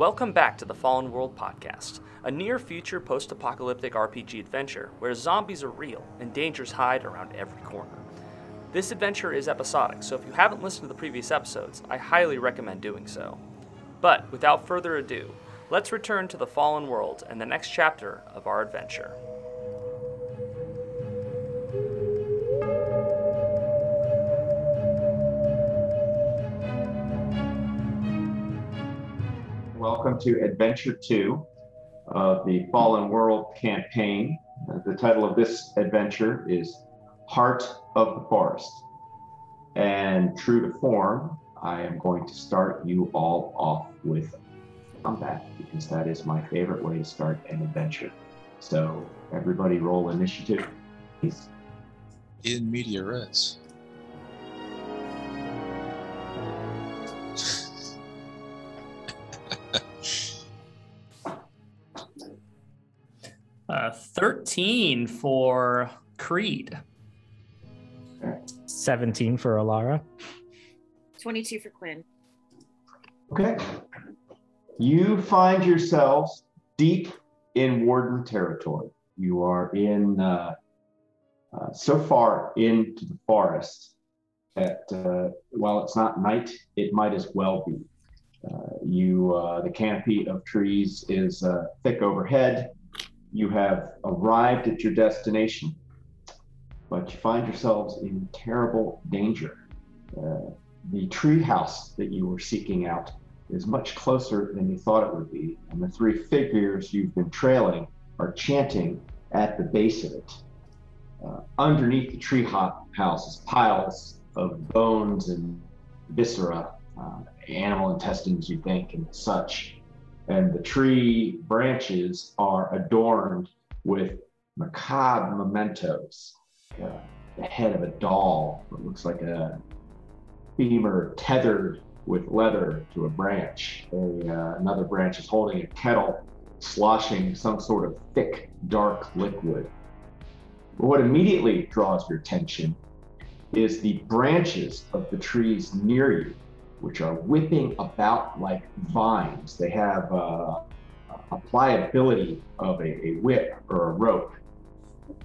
Welcome back to the Fallen World podcast, a near future post apocalyptic RPG adventure where zombies are real and dangers hide around every corner. This adventure is episodic, so if you haven't listened to the previous episodes, I highly recommend doing so. But without further ado, let's return to the Fallen World and the next chapter of our adventure. Welcome to Adventure 2 of the Fallen World campaign. Uh, the title of this adventure is Heart of the Forest. And true to form, I am going to start you all off with combat because that is my favorite way to start an adventure. So, everybody roll initiative, please. In media res. 13 for Creed. 17 for Alara. 22 for Quinn. Okay. You find yourselves deep in Warden territory. You are in uh, uh, so far into the forest that uh, while it's not night, it might as well be. Uh, you, uh, the canopy of trees is uh, thick overhead. You have arrived at your destination, but you find yourselves in terrible danger. Uh, the tree house that you were seeking out is much closer than you thought it would be, and the three figures you've been trailing are chanting at the base of it. Uh, underneath the tree house is piles of bones and viscera, uh, animal intestines, you think, and such. And the tree branches are adorned with macabre mementos. The head of a doll that looks like a femur tethered with leather to a branch. A, uh, another branch is holding a kettle, sloshing some sort of thick, dark liquid. But what immediately draws your attention is the branches of the trees near you, which are whipping about like vines. They have uh, a pliability of a, a, whip or a rope.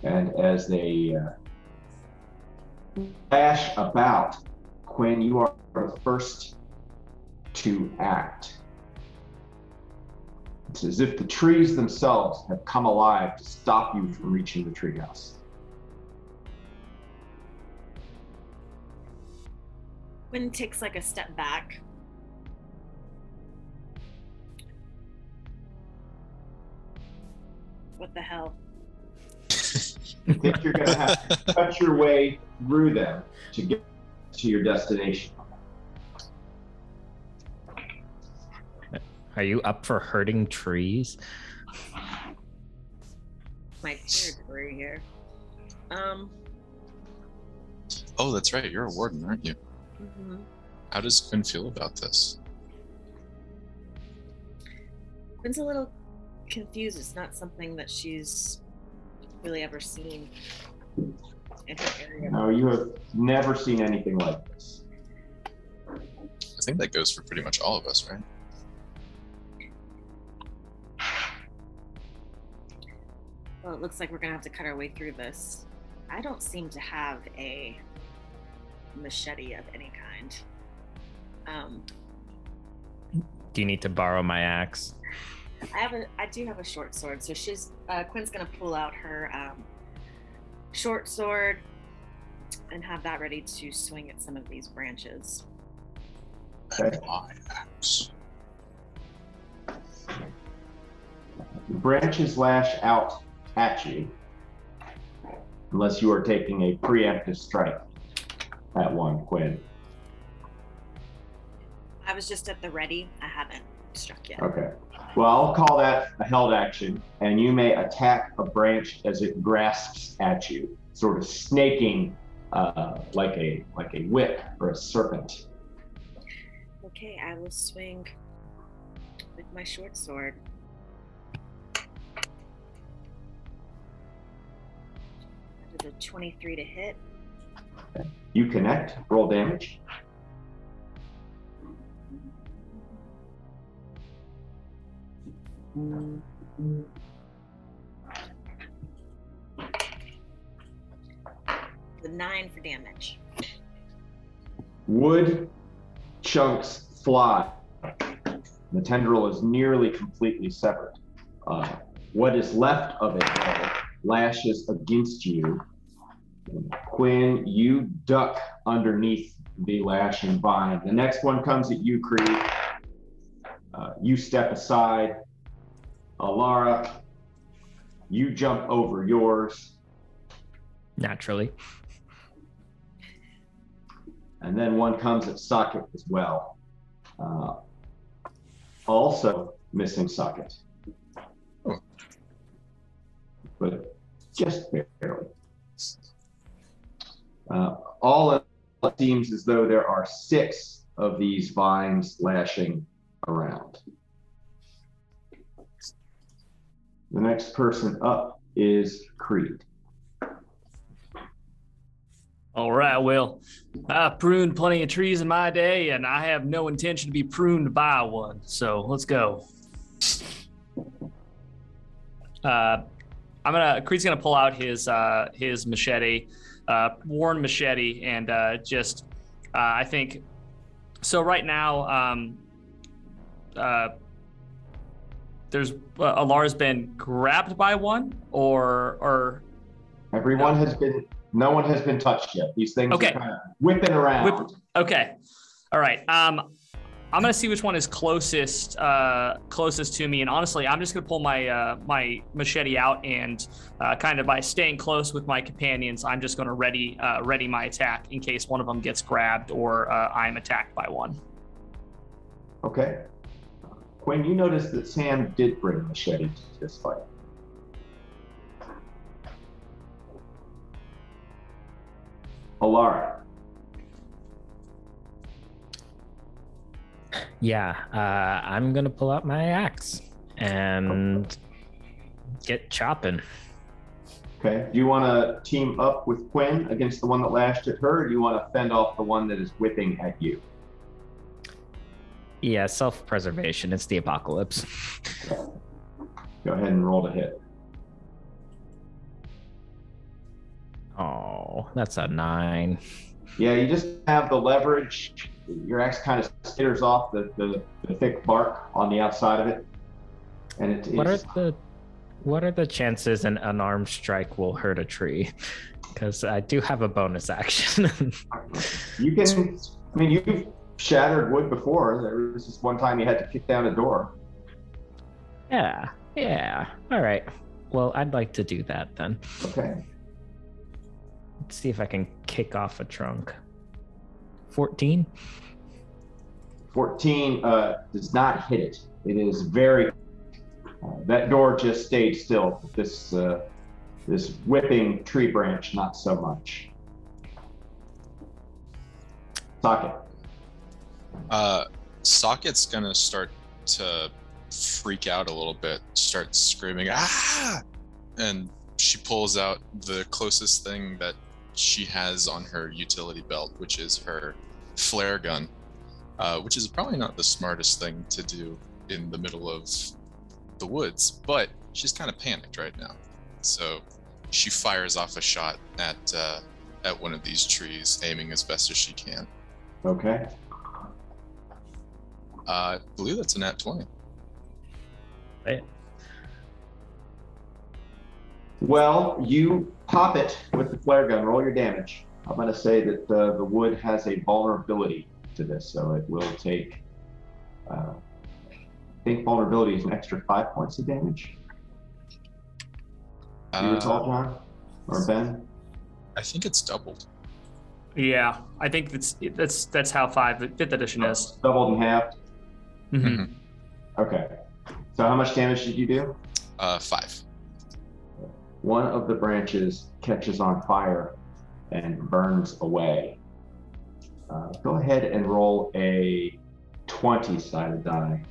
And as they uh, lash about, Quinn, you are the first to act. It's as if the trees themselves have come alive to stop you from reaching the treehouse. Quinn takes like a step back. What the hell? I think you're going to have to cut your way through them to get to your destination. Are you up for hurting trees? My territory here. Um. Oh, that's right. You're a warden, aren't you? Mhm. How does Quinn feel about this? Quinn's a little confused. It's not something that she's really ever seen in her area. No, you have never seen anything like this. I think that goes for pretty much all of us, right? Well, it looks like we're gonna have to cut our way through this. I don't seem to have a machete of any kind. Um, Do you need to borrow my axe? I have a, I do have a short sword, so she's uh, Quinn's gonna pull out her um, short sword and have that ready to swing at some of these branches. And my axe. The branches lash out at you unless you are taking a preemptive strike at one, Quinn. I was just at the ready. I haven't struck yet. Okay. Well, I'll call that a held action, and you may attack a branch as it grasps at you, sort of snaking uh, like a like a whip or a serpent. Okay, I will swing with my short sword. That is a 23 to hit. You connect, roll damage. The nine for damage. Wood chunks fly. The tendril is nearly completely severed. Uh, what is left of it though, lashes against you. Quinn, you duck underneath the lash and vine. The next one comes at you, Creed. Uh, you step aside. Alara, you jump over yours. Naturally. and then one comes at socket as well. Uh, also missing socket, but just barely. Uh, all it seems as though there are six of these vines lashing around. The next person up is Creed. All right, well, I pruned plenty of trees in my day, and I have no intention to be pruned by one. So let's go. Uh, I'm gonna. Creed's gonna pull out his uh, his machete, uh, worn machete, and uh, just. Uh, I think. So right now, um, uh, there's uh, Alara's been grabbed by one, or or Everyone has been, no one has been touched yet. These things Okay. are kind of whipping around. Whip- Okay. All right. Um, I'm gonna see which one is closest uh, closest to me, and honestly, I'm just gonna pull my uh, my machete out and uh, kind of by staying close with my companions, I'm just gonna ready uh, ready my attack in case one of them gets grabbed or uh, I'm attacked by one. Okay. Quinn, you noticed that Sam did bring a machete to this fight. Alara, Yeah, uh, I'm gonna pull out my axe and get chopping. okay. Do you want to team up with Quinn against the one that lashed at her, or do you want to fend off the one that is whipping at you? Yeah, self-preservation. It's the apocalypse. Go ahead and roll to hit. Oh, that's a nine. Yeah, you just have the leverage. Your axe kind of skitters off the, the, the thick bark on the outside of it. And it What are the what are the chances an unarmed strike will hurt a tree? Because I do have a bonus action. You can. I mean, you've shattered wood before. There was this one time you had to kick down a door. yeah, yeah. All right. Well, I'd like to do that then. Okay. Let's see if I can kick off a trunk. 14? 14 uh, does not hit it. It is very. Uh, that door just stayed still. This uh, this whipping tree branch, not so much. Socket. Uh, Socket's gonna start to freak out a little bit, start screaming, ah! And she pulls out the closest thing that she has on her utility belt, which is her flare gun, uh, which is probably not the smartest thing to do in the middle of the woods, but she's kind of panicked right now. So she fires off a shot at uh, at one of these trees, aiming as best as she can. Okay. Uh, I believe that's a nat 20. Right. Well, you pop it with the flare gun. Roll your damage. I'm going to say that uh, the wood has a vulnerability to this, so it will take. Uh, I think vulnerability is an extra five points of damage. Do you recall, Uh, John or Ben? I think it's doubled. Yeah, I think that's that's that's how five fifth edition is. Doubled in half. Mhm. Okay. So how much damage did you do? Uh, five. One of the branches catches on fire and burns away. Uh, go ahead and roll a 20 sided die,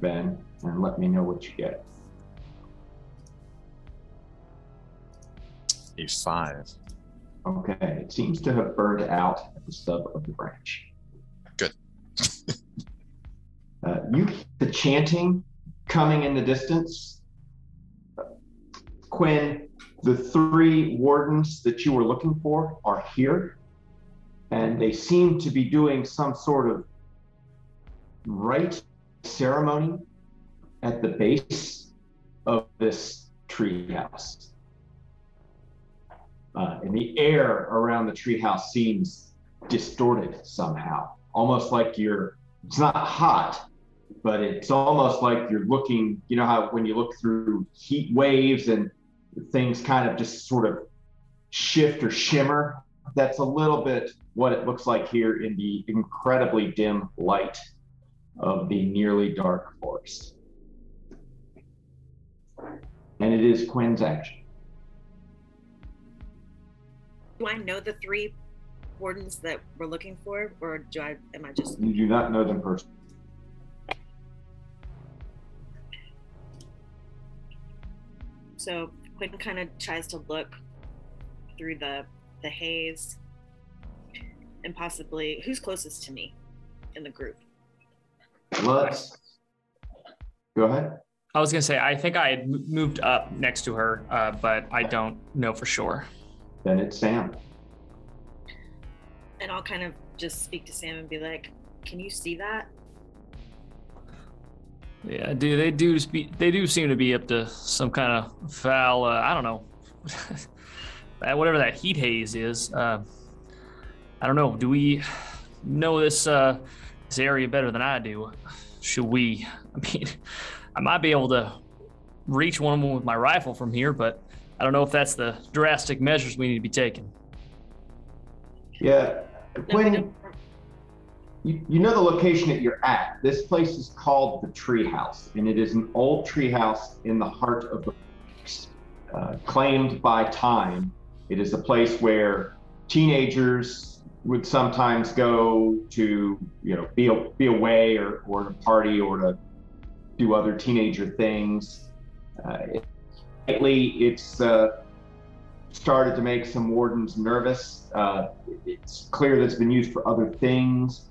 Ben, and let me know what you get. A five. Okay, it seems to have burned out at the stub of the branch. Good. Uh, you the chanting coming in the distance. Quinn, the three wardens that you were looking for are here, and they seem to be doing some sort of rite ceremony at the base of this treehouse. Uh, and the air around the treehouse seems distorted somehow, almost like you're, it's not hot, but it's almost like you're looking, you know, how when you look through heat waves and things kind of just sort of shift or shimmer. That's a little bit what it looks like here in the incredibly dim light of the nearly dark forest. And it is Quinn's action. Do I know the three wardens that we're looking for, or do I? Am I just? You do not know them personally. So Quinn kind of tries to look through the the haze and possibly who's closest to me in the group. Let's go ahead. I was gonna say I think I had moved up next to her, uh, but I don't know for sure. Then it's Sam. And I'll kind of just speak to Sam and be like, "Can you see that?" Yeah, do they do spe- they do seem to be up to some kind of foul? Uh, I don't know, whatever that heat haze is. Uh, I don't know. Do we know this uh, this area better than I do? Should we? I mean, I might be able to reach one of them with my rifle from here, but I don't know if that's the drastic measures we need to be taking. Yeah. No, we Quinn, don't- you, you know the location that you're at. This place is called the Treehouse, and it is an old treehouse in the heart of the forest, uh, claimed by time. It is a place where teenagers would sometimes go to, you know, be be away or or to party or to do other teenager things. Uh, lately, it's uh, started to make some wardens nervous. Uh, it's clear that it's been used for other things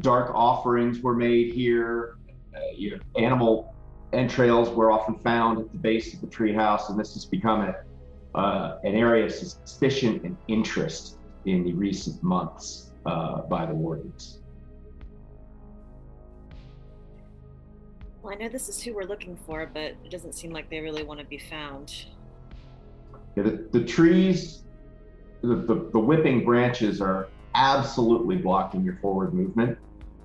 dark offerings were made here. Uh, you know, animal entrails were often found at the base of the treehouse, and this has become a, uh, an area of suspicion and interest in the recent months uh, by the wardens. Well, I know this is who we're looking for, but it doesn't seem like they really want to be found. Yeah, the, the trees, the, the, the whipping branches are absolutely blocking your forward movement.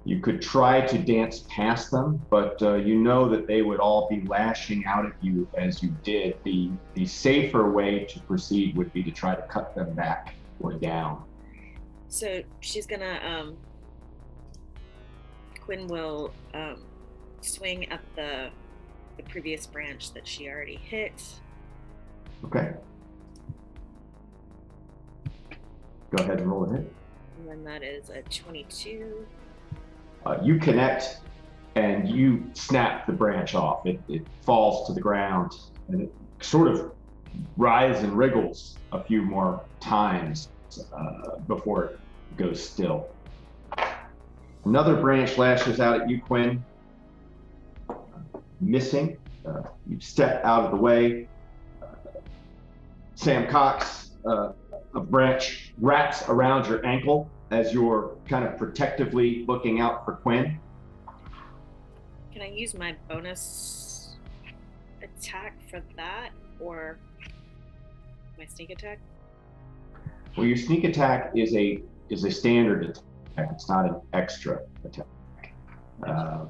You could try to dance past them, but uh, you know that they would all be lashing out at you as you did. The the safer way to proceed would be to try to cut them back or down. So she's gonna um Quinn will um swing at the the previous branch that she already hit. Okay. Go ahead and roll a hit. And that is a 22. Uh, you connect and you snap the branch off. It, it falls to the ground and it sort of writhes and wriggles a few more times uh, before it goes still. Another branch lashes out at you, Quinn. Missing. Uh, you step out of the way. Uh, Sam Cox, uh, a branch wraps around your ankle as you're kind of protectively looking out for Quinn. Can I use my bonus attack for that or my sneak attack? Well, your sneak attack is a is a standard attack. It's not an extra attack. Uh,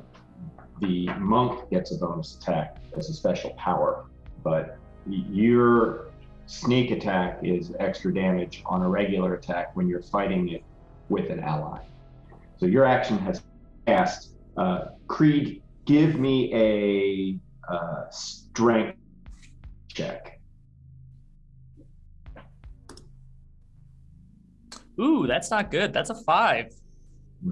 the monk gets a bonus attack as a special power, but your sneak attack is extra damage on a regular attack when you're fighting it with an ally. So your action has passed. Uh, Creed, give me a uh, strength check. Ooh, that's not good. That's a five.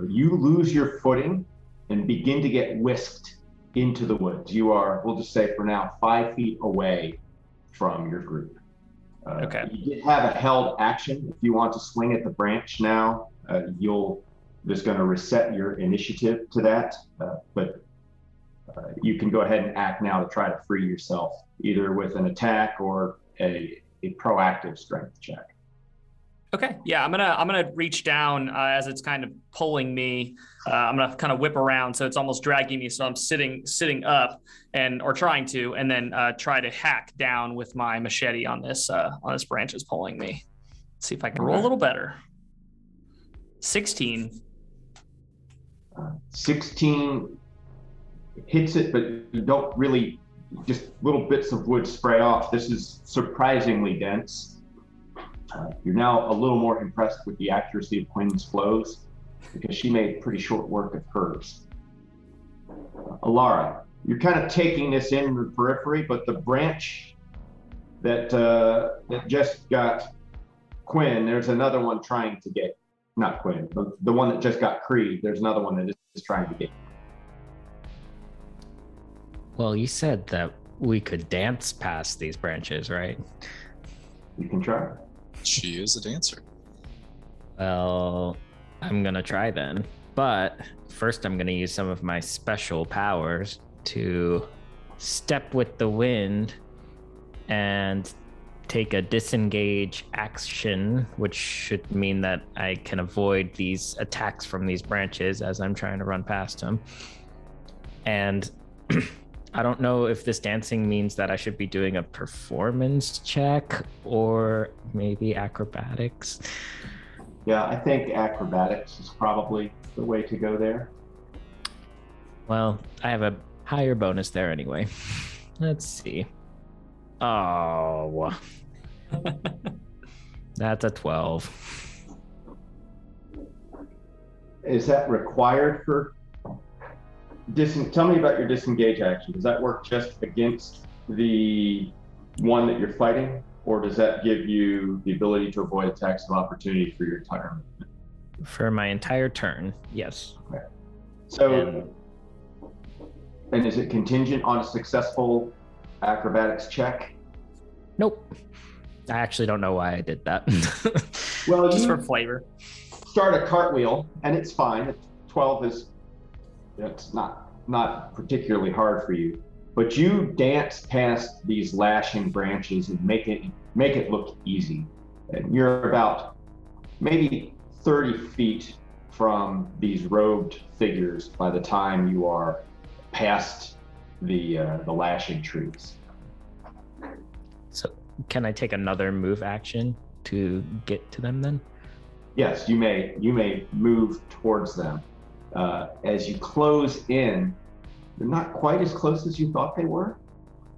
you lose your footing and begin to get whisked into the woods. You are, we'll just say for now, five feet away from your group. Uh, Okay. You did have a held action. If you want to swing at the branch now, uh, you'll just going to reset your initiative to that. Uh, but uh, you can go ahead and act now to try to free yourself, either with an attack or a, a proactive strength check. Okay, yeah, I'm gonna I'm gonna reach down uh, as it's kind of pulling me. Uh, I'm gonna kind of whip around, so it's almost dragging me. So I'm sitting sitting up and or trying to, and then uh, try to hack down with my machete on this uh, on this branch is pulling me. see if I can roll a little better. Sixteen. Uh, Sixteen hits it, but you don't really just little bits of wood spray off. This is surprisingly dense. Uh, you're now a little more impressed with the accuracy of Quinn's flows because she made pretty short work of hers. Uh, Alara, you're kind of taking this in the periphery, but the branch that uh, that just got Quinn, there's another one trying to get not Quinn, but the one that just got Creed. There's another one that is trying to get. Well, you said that we could dance past these branches, right? You can try. She is a dancer. Well, I'm gonna try then. But first, I'm gonna use some of my special powers to step with the wind and take a disengage action, which should mean that I can avoid these attacks from these branches as I'm trying to run past them. And I don't know if this dancing means that I should be doing a performance check or maybe acrobatics. Yeah, I think acrobatics is probably the way to go there. Well, I have a higher bonus there anyway. Let's see. Oh, that's a 12. Is that required for Disen- tell me about your disengage action. Does that work just against the one that you're fighting, or does that give you the ability to avoid attacks of opportunity for your entire movement? For my entire turn, yes. Okay. So, And- and is it contingent on a successful acrobatics check? Nope. I actually don't know why I did that. Well, Just for flavor. start a cartwheel, and it's fine. Twelve is it's not not particularly hard for you, but you dance past these lashing branches and make it make it look easy. And you're about maybe 30 feet from these robed figures by the time you are past the uh, the lashing trees. Can I take another move action to get to them then? Yes, you may you may move towards them. Uh, as you close in, they're not quite as close as you thought they were,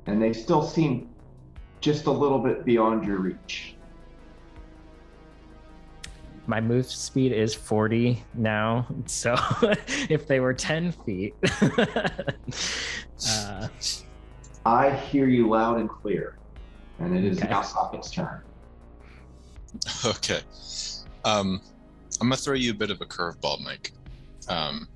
and they still seem just a little bit beyond your reach. My move speed is 40 now. So, if they were 10 feet. uh, I hear you loud and clear, and it is Okay. now Socket's turn. Okay. Um, I'm gonna throw you a bit of a curveball, Mike. Um,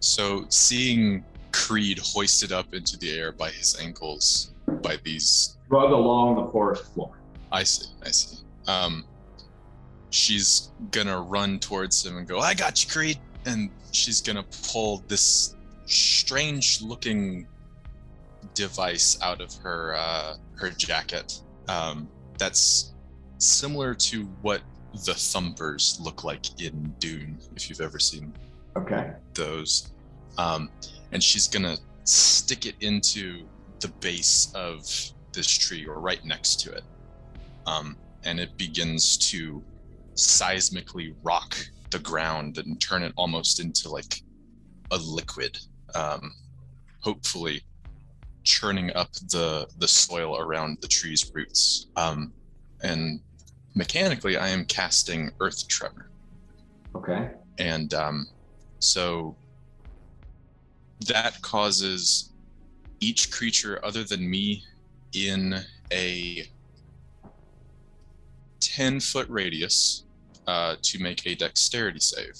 so seeing Creed hoisted up into the air by his ankles by these, Rug along the forest floor. I see, I see. Um, she's gonna run towards him and go, "I got you, Creed," and she's gonna pull this strange-looking device out of her uh, her jacket. Um, that's similar to what the thumpers look like in Dune, if you've ever seen Okay. those. Um, and she's gonna stick it into the base of this tree or right next to it. Um, and it begins to seismically rock the ground and turn it almost into like a liquid. Um, hopefully churning up the the soil around the tree's roots. Um, and mechanically, I am casting Earth Tremor Okay. and um, so that causes each creature other than me in a 10 foot radius uh, to make a dexterity save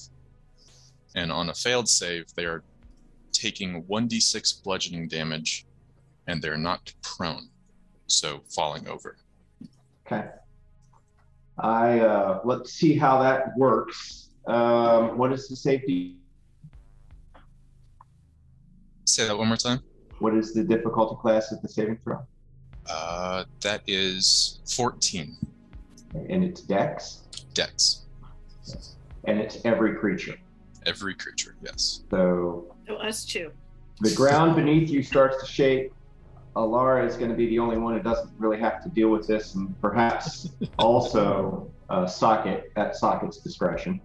and on a failed save they are taking 1d6 bludgeoning damage and they're not prone so falling over Okay. I uh, let's see how that works. Um, what is the safety? Say that one more time. What is the difficulty class of the saving throw? Uh, that is 14 And it's dex, dex. and it's every creature. Every creature, yes. So Oh, us too. the ground beneath you starts to shake. Alara is going to be the only one who doesn't really have to deal with this, and perhaps also uh, Socket at Socket's discretion.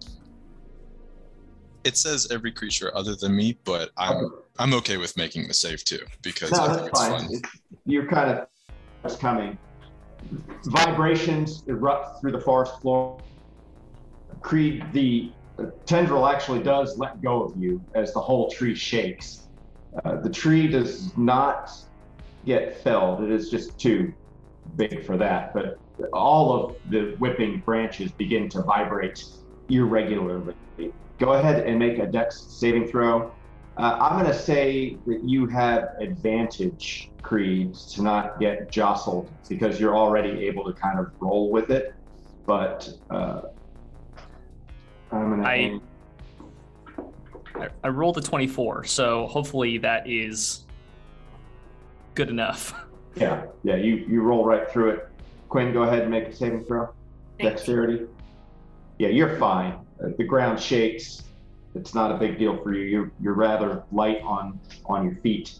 It says every creature other than me, but I'm Okay. I'm okay with making the save too because No, I that's think it's fine. fun. It's, you're kind of it's coming. Vibrations erupt through the forest floor. Creed, the tendril actually does let go of you as the whole tree shakes. Uh, the tree does not get felled; it is just too big for that. But all of the whipping branches begin to vibrate irregularly. Go ahead and make a dex saving throw. Uh, I'm going to say that you have advantage, Creed, to not get jostled because you're already able to kind of roll with it. But uh, I'm going to. I- I, I rolled a 24, so hopefully that is good enough. Yeah, yeah, you, you roll right through it. Quinn, go ahead and make a saving throw. Thank Dexterity. Yeah, you're fine. Uh, the ground shakes. It's not a big deal for you. You're you're rather light on on your feet.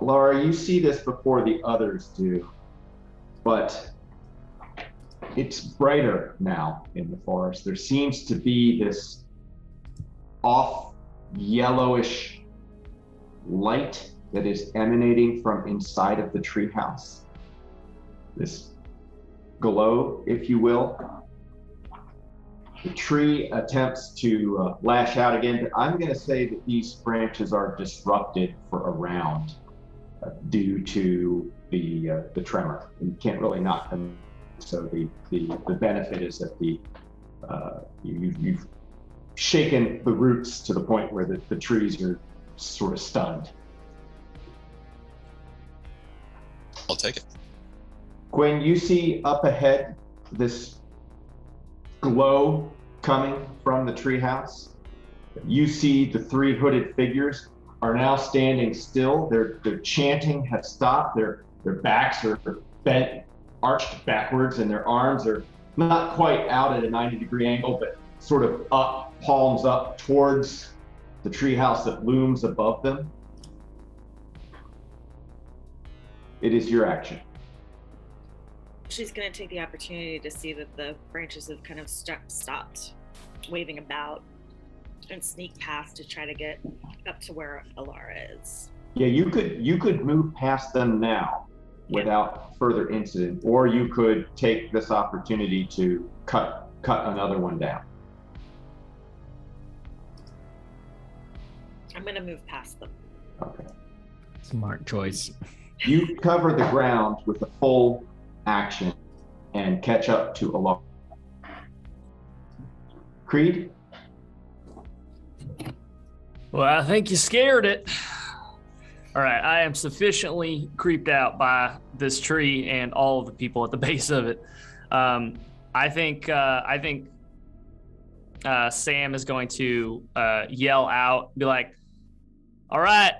Laura, you see this before the others do, but it's brighter now in the forest. There seems to be this off yellowish light that is emanating from inside of the treehouse. This glow, if you will. The tree attempts to uh, lash out again, but I'm going to say that these branches are disrupted for a round uh, due to the uh, the tremor. You can't really knock them. So the the, the benefit is that the uh, you, you, you've shaken the roots to the point where the, the trees are sort of stunned. I'll take it. Gwen, you see up ahead this glow coming from the treehouse. You see the three hooded figures are now standing still. Their their chanting has stopped. Their their backs are bent, arched backwards, and their arms are not quite out at a 90 degree angle, but sort of up, palms up towards the treehouse that looms above them. It is your action. She's going to take the opportunity to see that the branches have kind of st- stopped waving about and sneak past to try to get up to where Alara is. Yeah, you could you could move past them now without further incident, or you could take this opportunity to cut cut another one down. I'm going to move past them. Okay. Smart choice. You cover the ground with a full action and catch up to a Alara. Creed, Well, I think you scared it. All right, I am sufficiently creeped out by this tree and all of the people at the base of it. Um, I think uh, I think uh, Sam is going to uh, yell out, be like, "All right,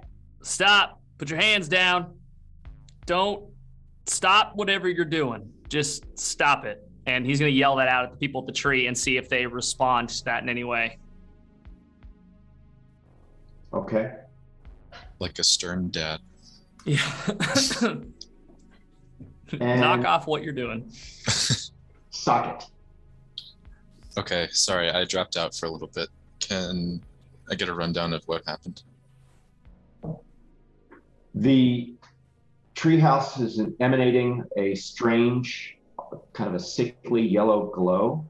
stop! Put your hands down! Don't stop whatever you're doing. Just stop it!" And he's going to yell that out at the people at the tree and see if they respond to that in any way. okay. Like a stern dad. Yeah. And- Knock off what you're doing. Socket. Okay, sorry, I dropped out for a little bit. Can I get a rundown of what happened? The treehouse is emanating a strange, kind of a sickly yellow glow,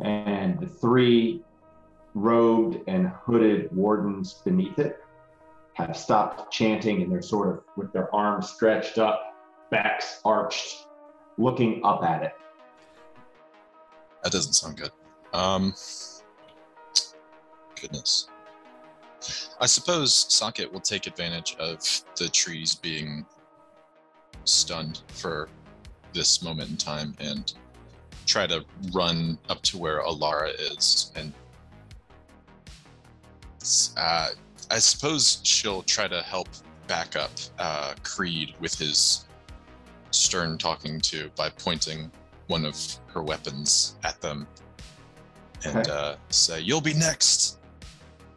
and the three robed and hooded wardens beneath it have stopped chanting, and they're sort of with their arms stretched up, backs arched, looking up at it. That doesn't sound good. Um, goodness. I suppose Socket will take advantage of the trees being stunned for this moment in time and try to run up to where Alara is and Uh, I suppose she'll try to help back up uh, Creed with his stern talking to by pointing one of her weapons at them and Okay. uh, say, You'll be next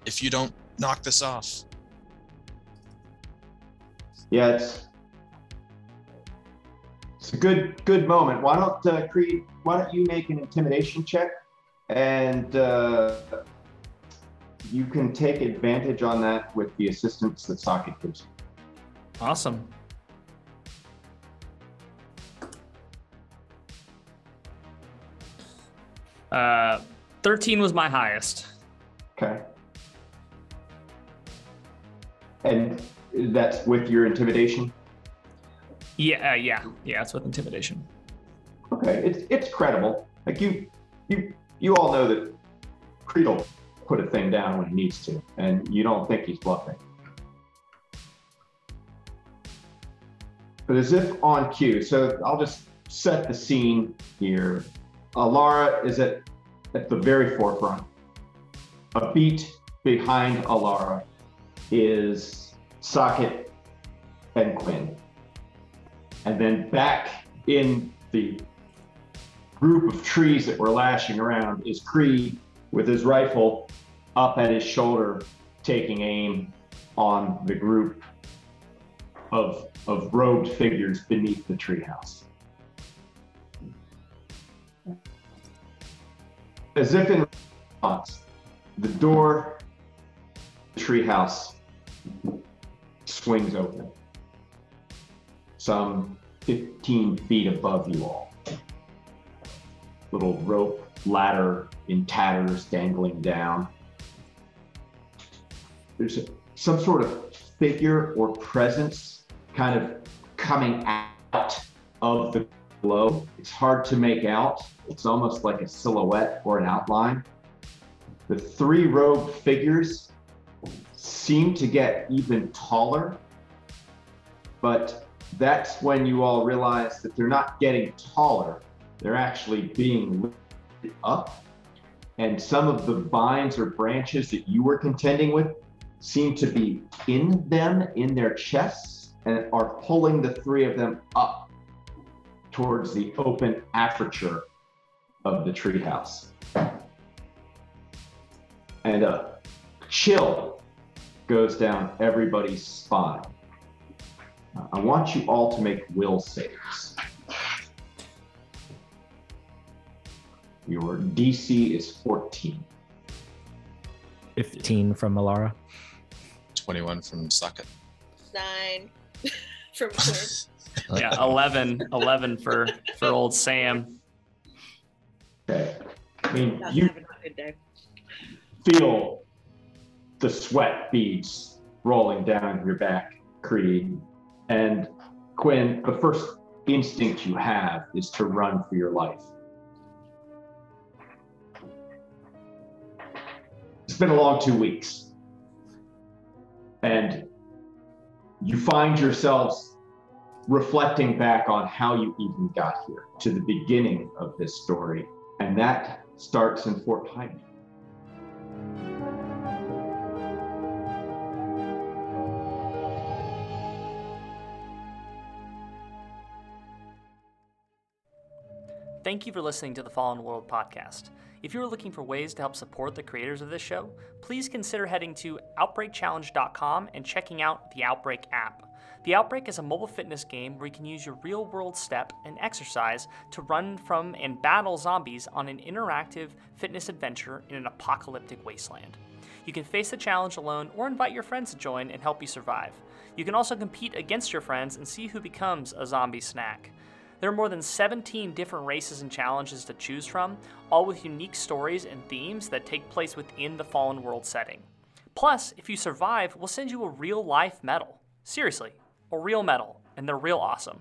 if you don't knock this off. Yeah, it's it's a good good moment. Why don't uh, Creed? Why don't you make an intimidation check, and uh, you can take advantage on that with the assistance that Socket gives you. Awesome. Uh, 13 was my highest. Okay. And that's with your intimidation. Yeah, uh, yeah, yeah. It's with intimidation. Okay, it's it's credible. Like you you you all know that Creed will put a thing down when he needs to, and you don't think he's bluffing. But as if on cue, so I'll just set the scene here. Alara is at at the very forefront. A beat behind Alara is Socket and Quinn. And then back in the group of trees that were lashing around is Creed with his rifle up at his shoulder, taking aim on the group of, of robed figures beneath the treehouse. As if in response, the door the treehouse swings open, some 15 feet above you all little rope ladder in tatters dangling down. There's a, some sort of figure or presence kind of coming out of the glow. It's hard to make out. It's almost like a silhouette or an outline. The three robed figures seem to get even taller, but that's when you all realize that they're not getting taller they're actually being lifted up. And some of the vines or branches that you were contending with seem to be in them, in their chests, and are pulling the three of them up towards the open aperture of the treehouse. And a chill goes down everybody's spine. Uh, I want you all to make will saves. Your DC is 14. 15 from Alara. 21 from Socket. Nine from Quinn. Yeah, 11, 11 for for old Sam. Okay. I mean, Not you having a good day. feel the sweat beads rolling down your back, Creed. And Quinn, the first instinct you have is to run for your life. It's been a long two weeks. And you find yourselves reflecting back on how you even got here to the beginning of this story. And that starts in Fort Hyman. Thank you for listening to the Fallen World podcast. If you are looking for ways to help support the creators of this show, please consider heading to OutbreakChallenge.com and checking out the Outbreak app. The Outbreak is a mobile fitness game where you can use your real world step and exercise to run from and battle zombies on an interactive fitness adventure in an apocalyptic wasteland. You can face the challenge alone or invite your friends to join and help you survive. You can also compete against your friends and see who becomes a zombie snack. There are more than 17 different races and challenges to choose from, all with unique stories and themes that take place within the Fallen World setting. Plus, if you survive, we'll send you a real life medal. Seriously, a real medal, and they're real awesome.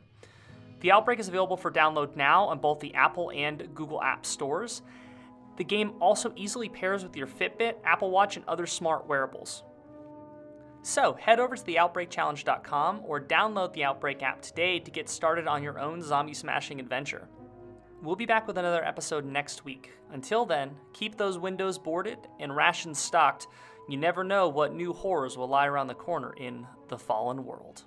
The Outbreak is available for download now on both the Apple and Google App stores. The game also easily pairs with your Fitbit, Apple Watch, and other smart wearables. So, head over to theoutbreakchallenge.com or download the Outbreak app today to get started on your own zombie smashing adventure. We'll be back with another episode next week. Until then, keep those windows boarded and rations stocked. You never know what new horrors will lie around the corner in the fallen world.